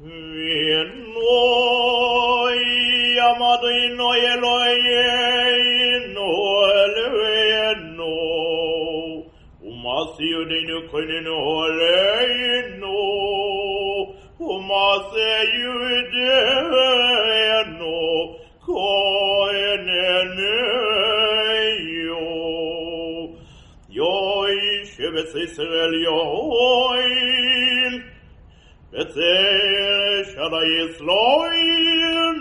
Vin noi, amadui noi Eloiei, noel veno, dinu kuninu no umaseyu deno, koeneneio. Yoi, shibes Israel, yoi, Besechada Yisroel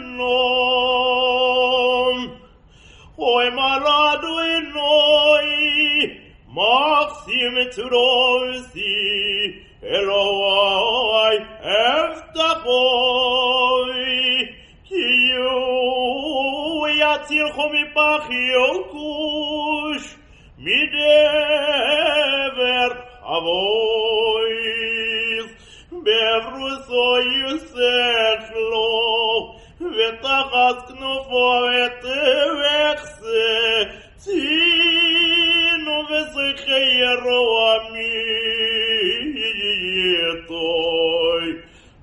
Oy Maradu Enoi Maxim Trosi Eloi Eftapoi Ki Yu Yatzilcho Mipach Yokush Midever bevrus o iusechlo, ותחת כנופו ותבחסה, צינו וזכי ירוע מיתוי.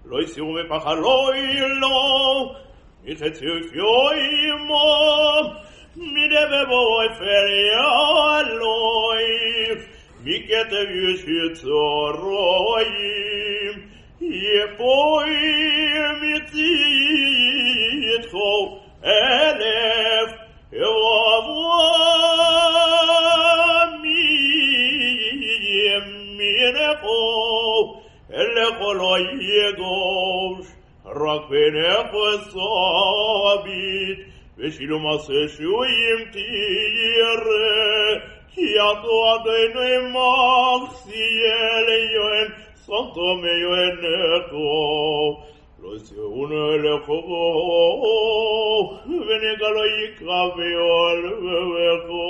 לא יסירו בפחלוי לו, מחציו פיוי מו, מדבבו פריאלוי, מכתב ישצורוים, je poimit itchol elef yavamim minecho lechol oyegosh רק בנפש הבית ושילום עשה שויים תראה כי ידו עדינו עמך סייע ליום Santo mio energo, lo uno elejo, vene galo i cabeo al bebego.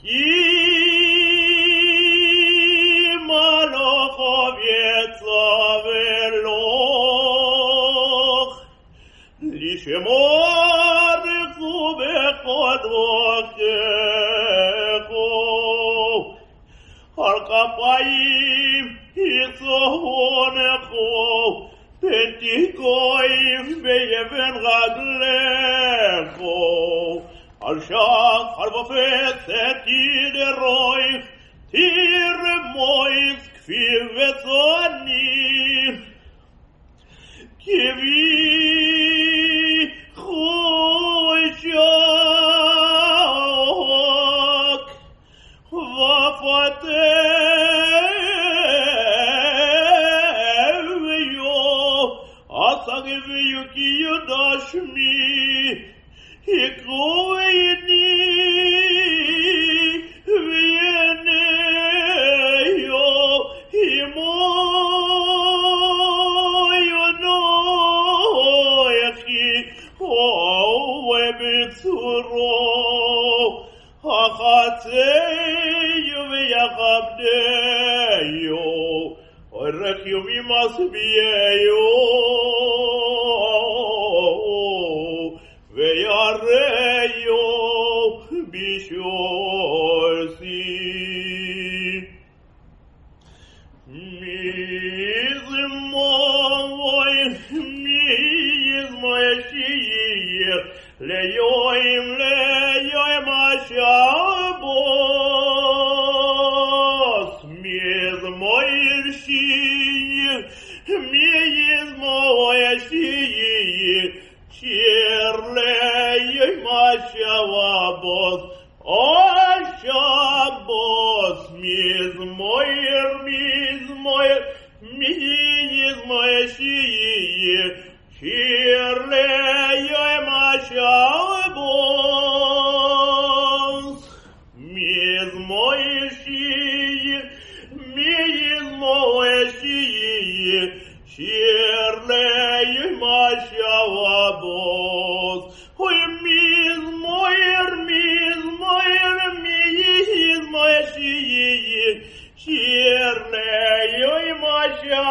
chi malo kobieca veloch, liše mor Akapaim, Yitzhonecho, Petikoim, Beyeven Radlecho, Al harbofet Vofet, Tideroich, Tirem Leyoim, leyoim, asher. Вернее, мача лобоз, Ой, миз, мой, миз, мой, миз, мой, Чернее, мача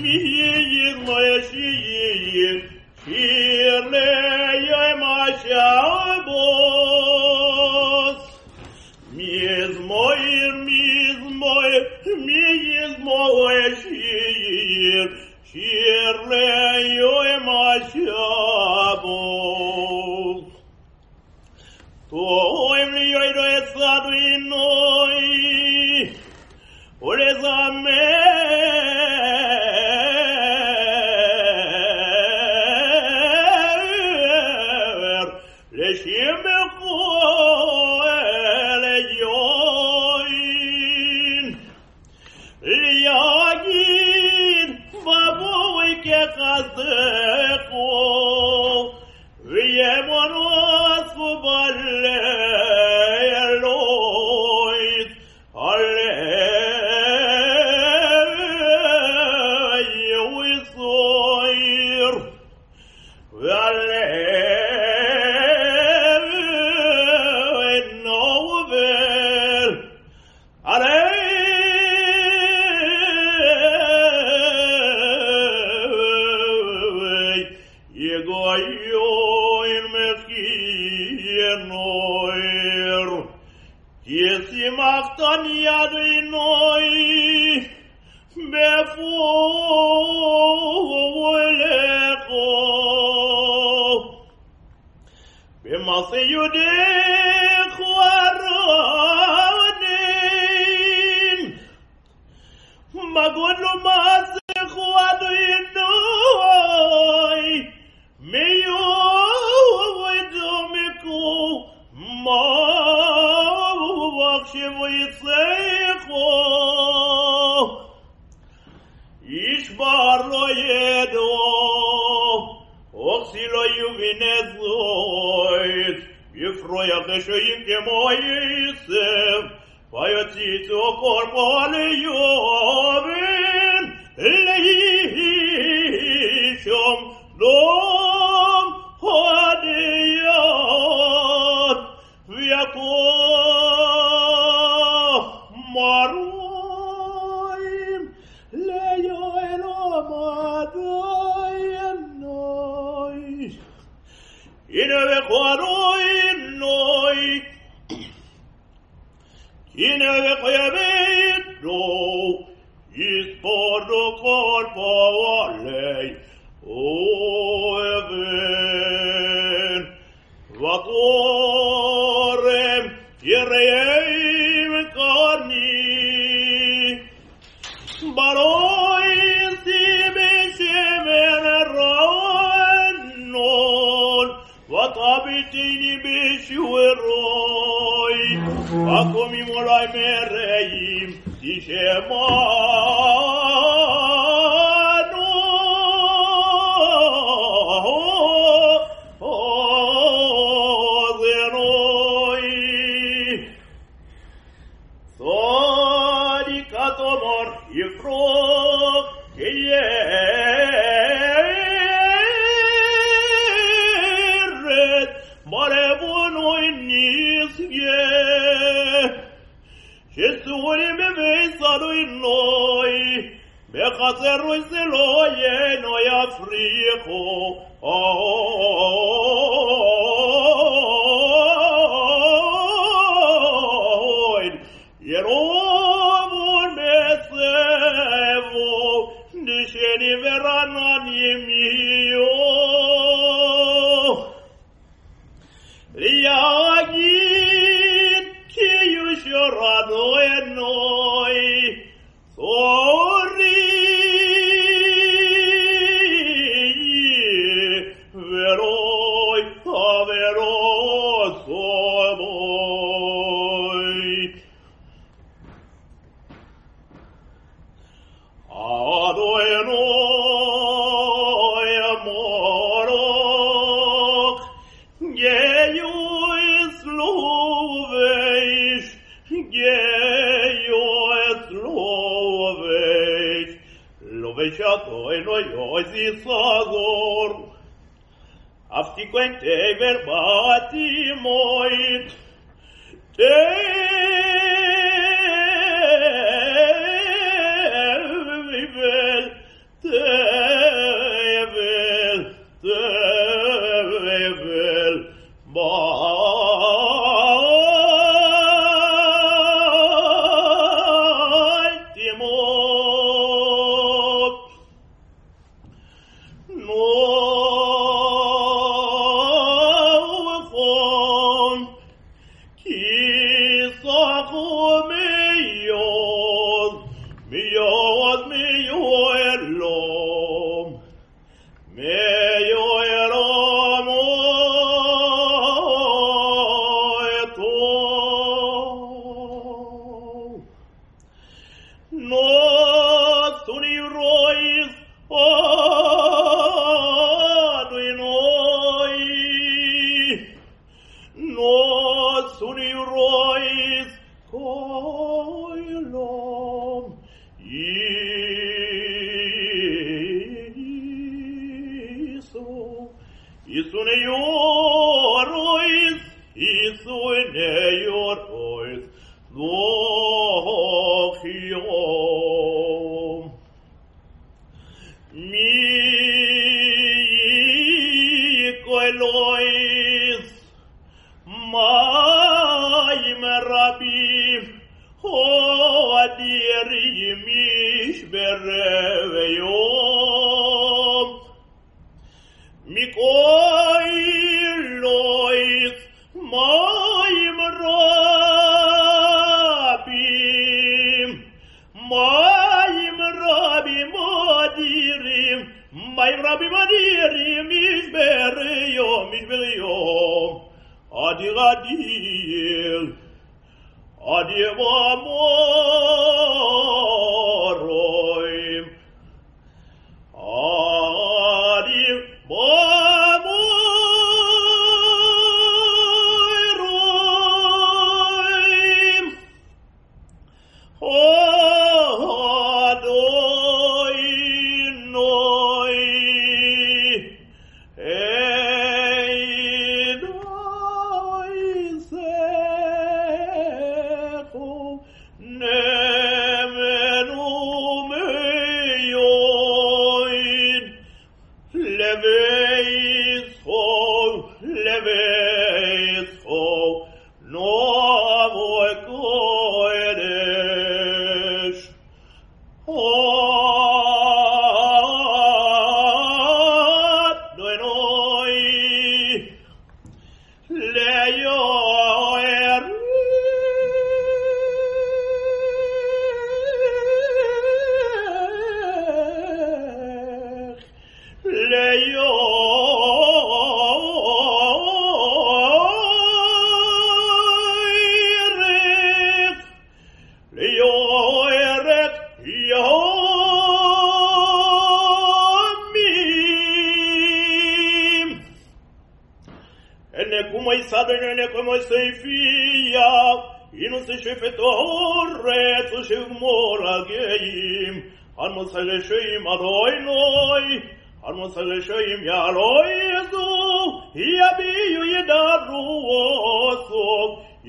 미인 너의 시인 실내의 마샤보 Mismo ir, mismo ir, mismo es ir, sirve yo demasiado. Tu emlio y rezado y no, por esa tengo yo en mezquinoer, Jesi maktanjadu inoj, befoleko. Bemase judek varanin, magod lumas binevoit, e froia deșoim de Moisev, paiățiți-o corpoale Ioven, le eroi, acum imorai mereim, dice mai. Я гид, кию еще родное, но posizagor Afti quente verbati moit Te يرى mai rabi manieri mi sberio, mi sberio, adil, adil, adil amoroim, adil, boy. Dumnezeu.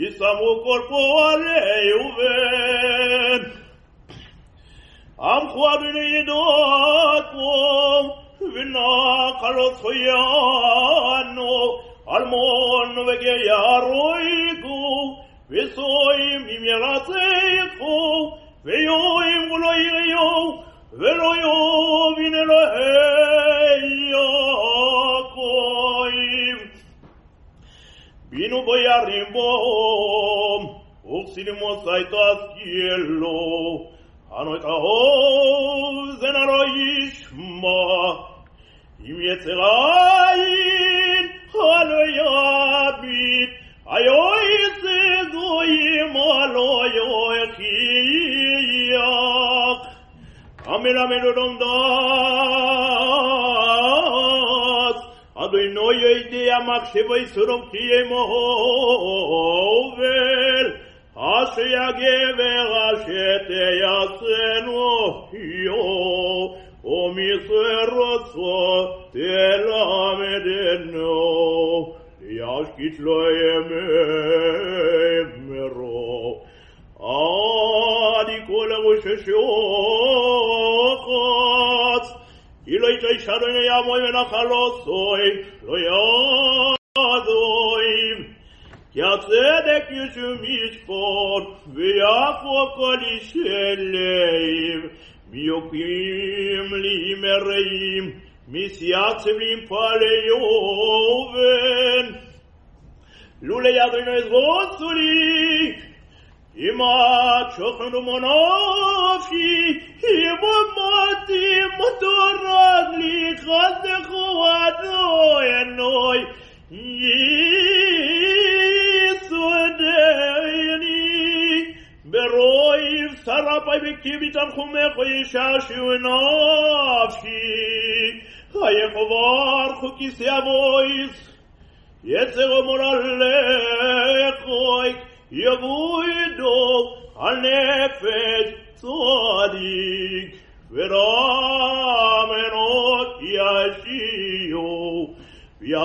istam o corpo ale eu ven am quadrine do quom vina calo soiano al mondo vege aroigo visoi mi mi la sei fu veio in volo io veio vine lo heio vino voy a rimbo, uxilimo saito a cielo, anoi kao zenaroishma, im yetzerayin, haloi abit, ayoi zezuim, aloi oechiyak, amen amen odom da, Адуйное идея махшивой сурумтие мовел, Аши ягевел ашете я сыну te О мисеросо теламедено, Яшки тлоеме меро, Адикола вышешоха, y lo echaron ella muy bien a soy, lo yo doy. Ya tzedek yüzüm hiç kor, veya fokali şelleyim, miyokim li mereyim, misyatsim li paleyoven. Lule yadrinoiz gozulik, یما چخن مو نافی یما ماتی ما تورانلی خاز خوب نو یا نو یت و دانی برو ی سراپای کی بی دخمه خو نافی های خوار وار خو کی سی امویز یت زو مرال له khukisi avois, Yetzego moralekoi, Yevuido הנפש צדיק, ורamenot ישיו, via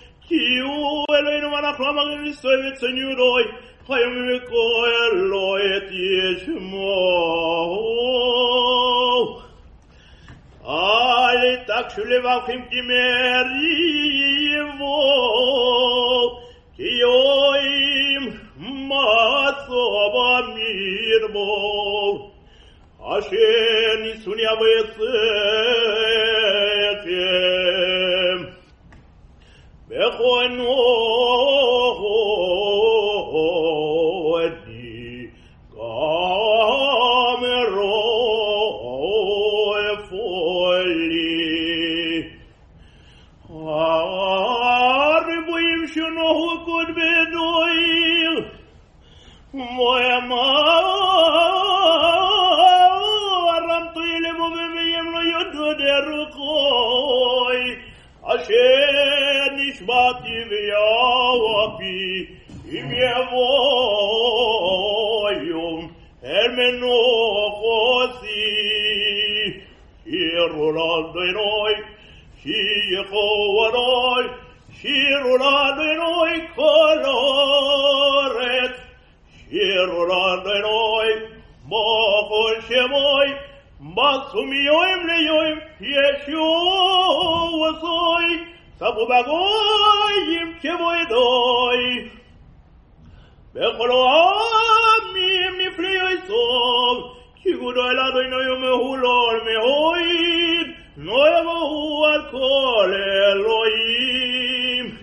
Tiu Eloheinu mana flama Hristos veți în iuroi, hai mi co Eloi tieș mo. Але так шулевав хим кимер его, Киоим масоба mou. мол, Ашен и суня غنوه trovano circolando in noi colore circolando in noi ma voce voi mazzo mio e mio e piaccio soi sapo bagoi im che voi doi. Amim ni flio i song, chigu la doi no yo me hulor me hoid, Nuevo al cole Elohim,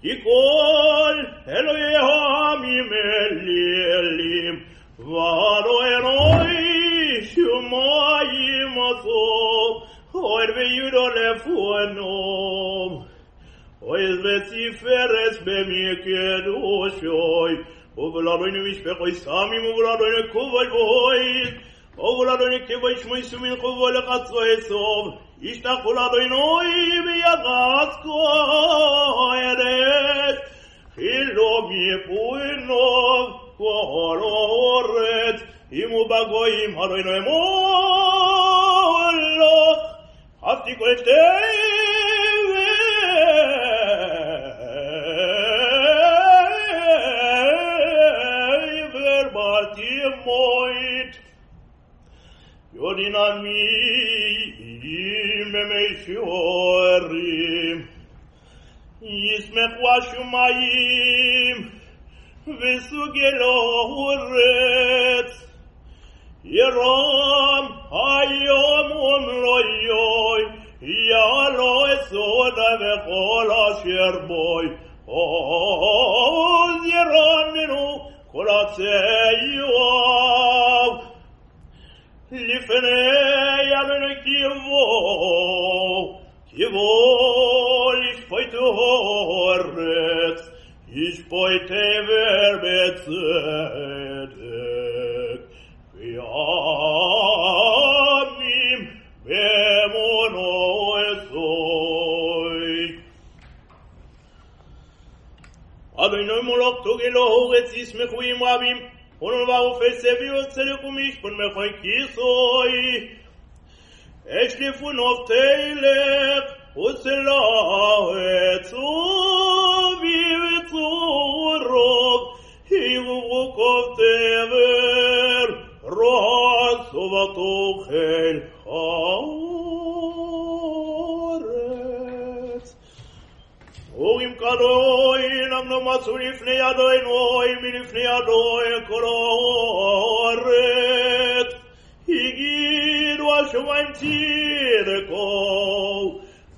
y col Elohim mi Melielim, varo eroi shumayim aso, oer veyuro le fuenom, oes vetiferes bemiekedushoi, ובלעדוינו משפחוי סמים ובלעדוינו כובל בויק, Omul Adonai chivoi shmui shumin chuvoi lechatzo esov, Yishtachul Adonai biyadaz koheres, Chilom yepuinov kol oretz, Imu bagoyim Adonai moelo, Hafti kol δυναμία με σιώρι. Εις με χουάσουμαΐμ וסוגלורץ. ירום היום ומלואיוי יעלו אסודה וכל אשר בוי. עוז ירום מנו כל הצד Veneian Chievo, Chievo ich poitornet, ich poite verbezedek, Viamim bemono esoy. Adonai molok togelo horetzis mechuim rabim, unul va ufesebi o țele cu mici până me fă închisoi. Ești funofteile, uțelae, țuvive, țurog, hivu vukovtever, roan suva tuhel, וממך דוי נמנו מצאו לפני ידו אלוהי מלפני ידו אל כל הארץ הגידו השמיים צדקו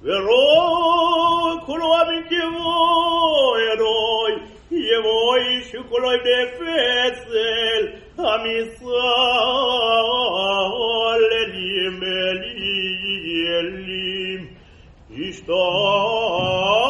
ורוב כולו אבין כמו אלוהי יבואי שכולו בפצל המשל אלים אלים אשתו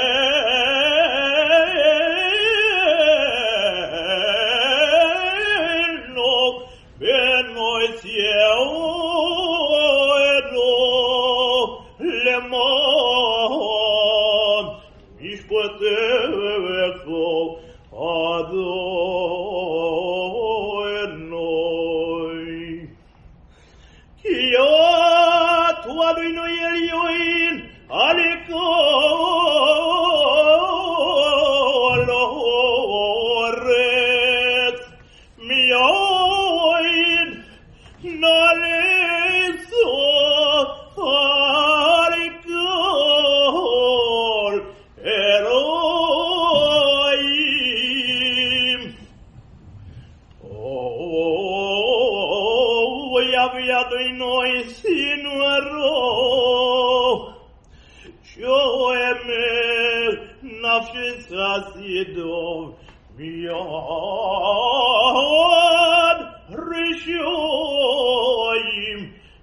avviato in noi sino a Roma. Cioè me nascenza siedo miad rishoim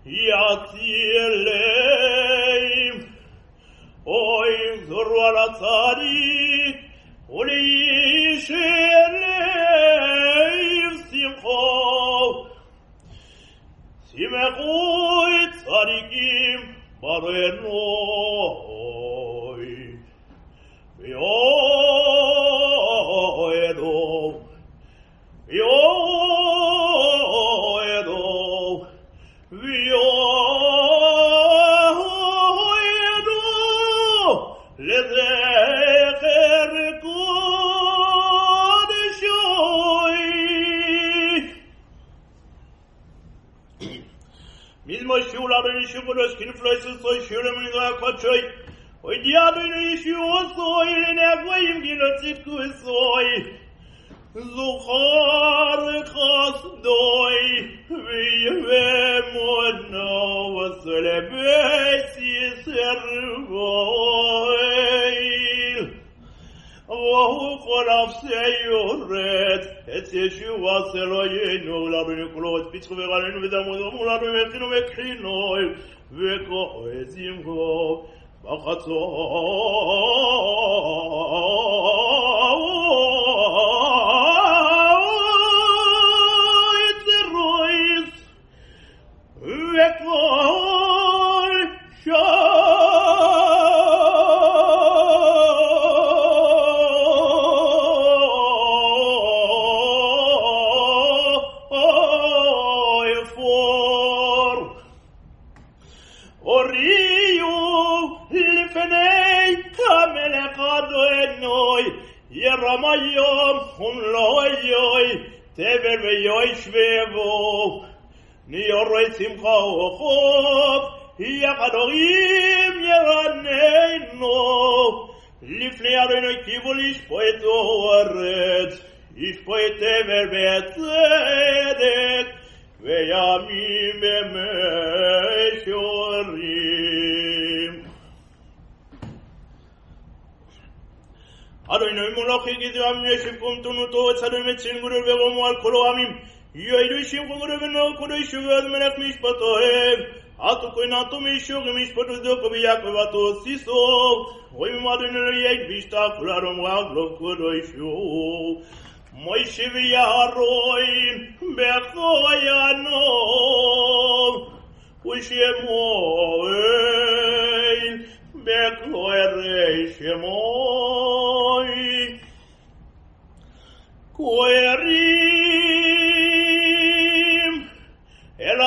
yatieleim oim zorwa la tzadik uliishelem Imecui tzadikim barenoi. Vioedo, vioedo, vioedo, шугурас кирфлайсыз той шөрөмүн га кочой ой диабыны иши осой лене гоим геноцит кусой Зухар хасдой виве модно возле сервой وهو قرف سيهرت اتشوا سلوين ولا بنقلوت بتخبرن بدمود ولا بمكن وكحينوي وكو ازيمكو بخطو يترويس وكو окура еще гадменах миш потоев, а тукой на том еще гмиш потуздок обияк вато сисов, ой мадын леек бишта куларом ваглов кудо еще. Мой шевиярой, бехоянов, Ушемой, беклой рейшемой, Куэрин,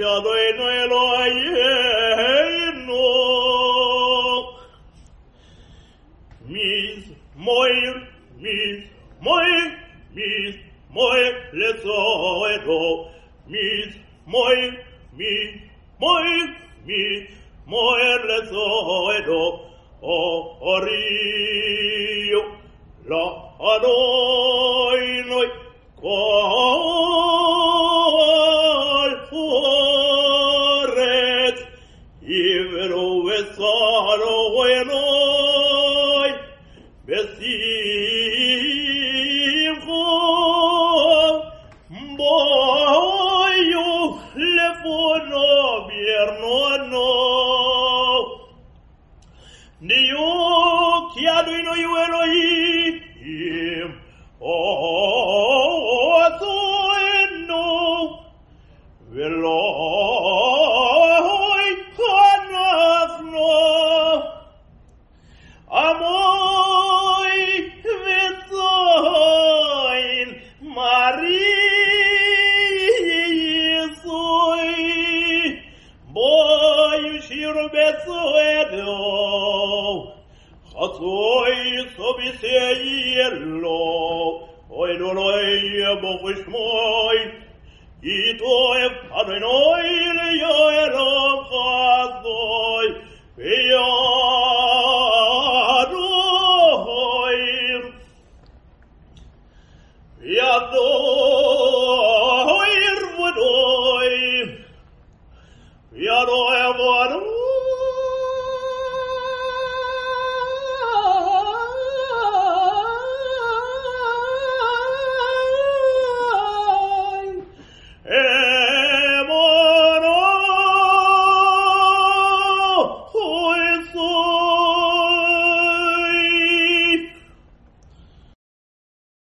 Adonai Eloheinu Mis moir, mis moir, mis moir lezoero Mis moir, mis moir, mis moir lezoero O oh, orio la Adonai betzuelo, chatzoi sobiseirlo, oedoloi bochishmoi, ito efanenoi leyoero chatzoi, ויאדוי ויאדוי ודוי ויאדוי ודוי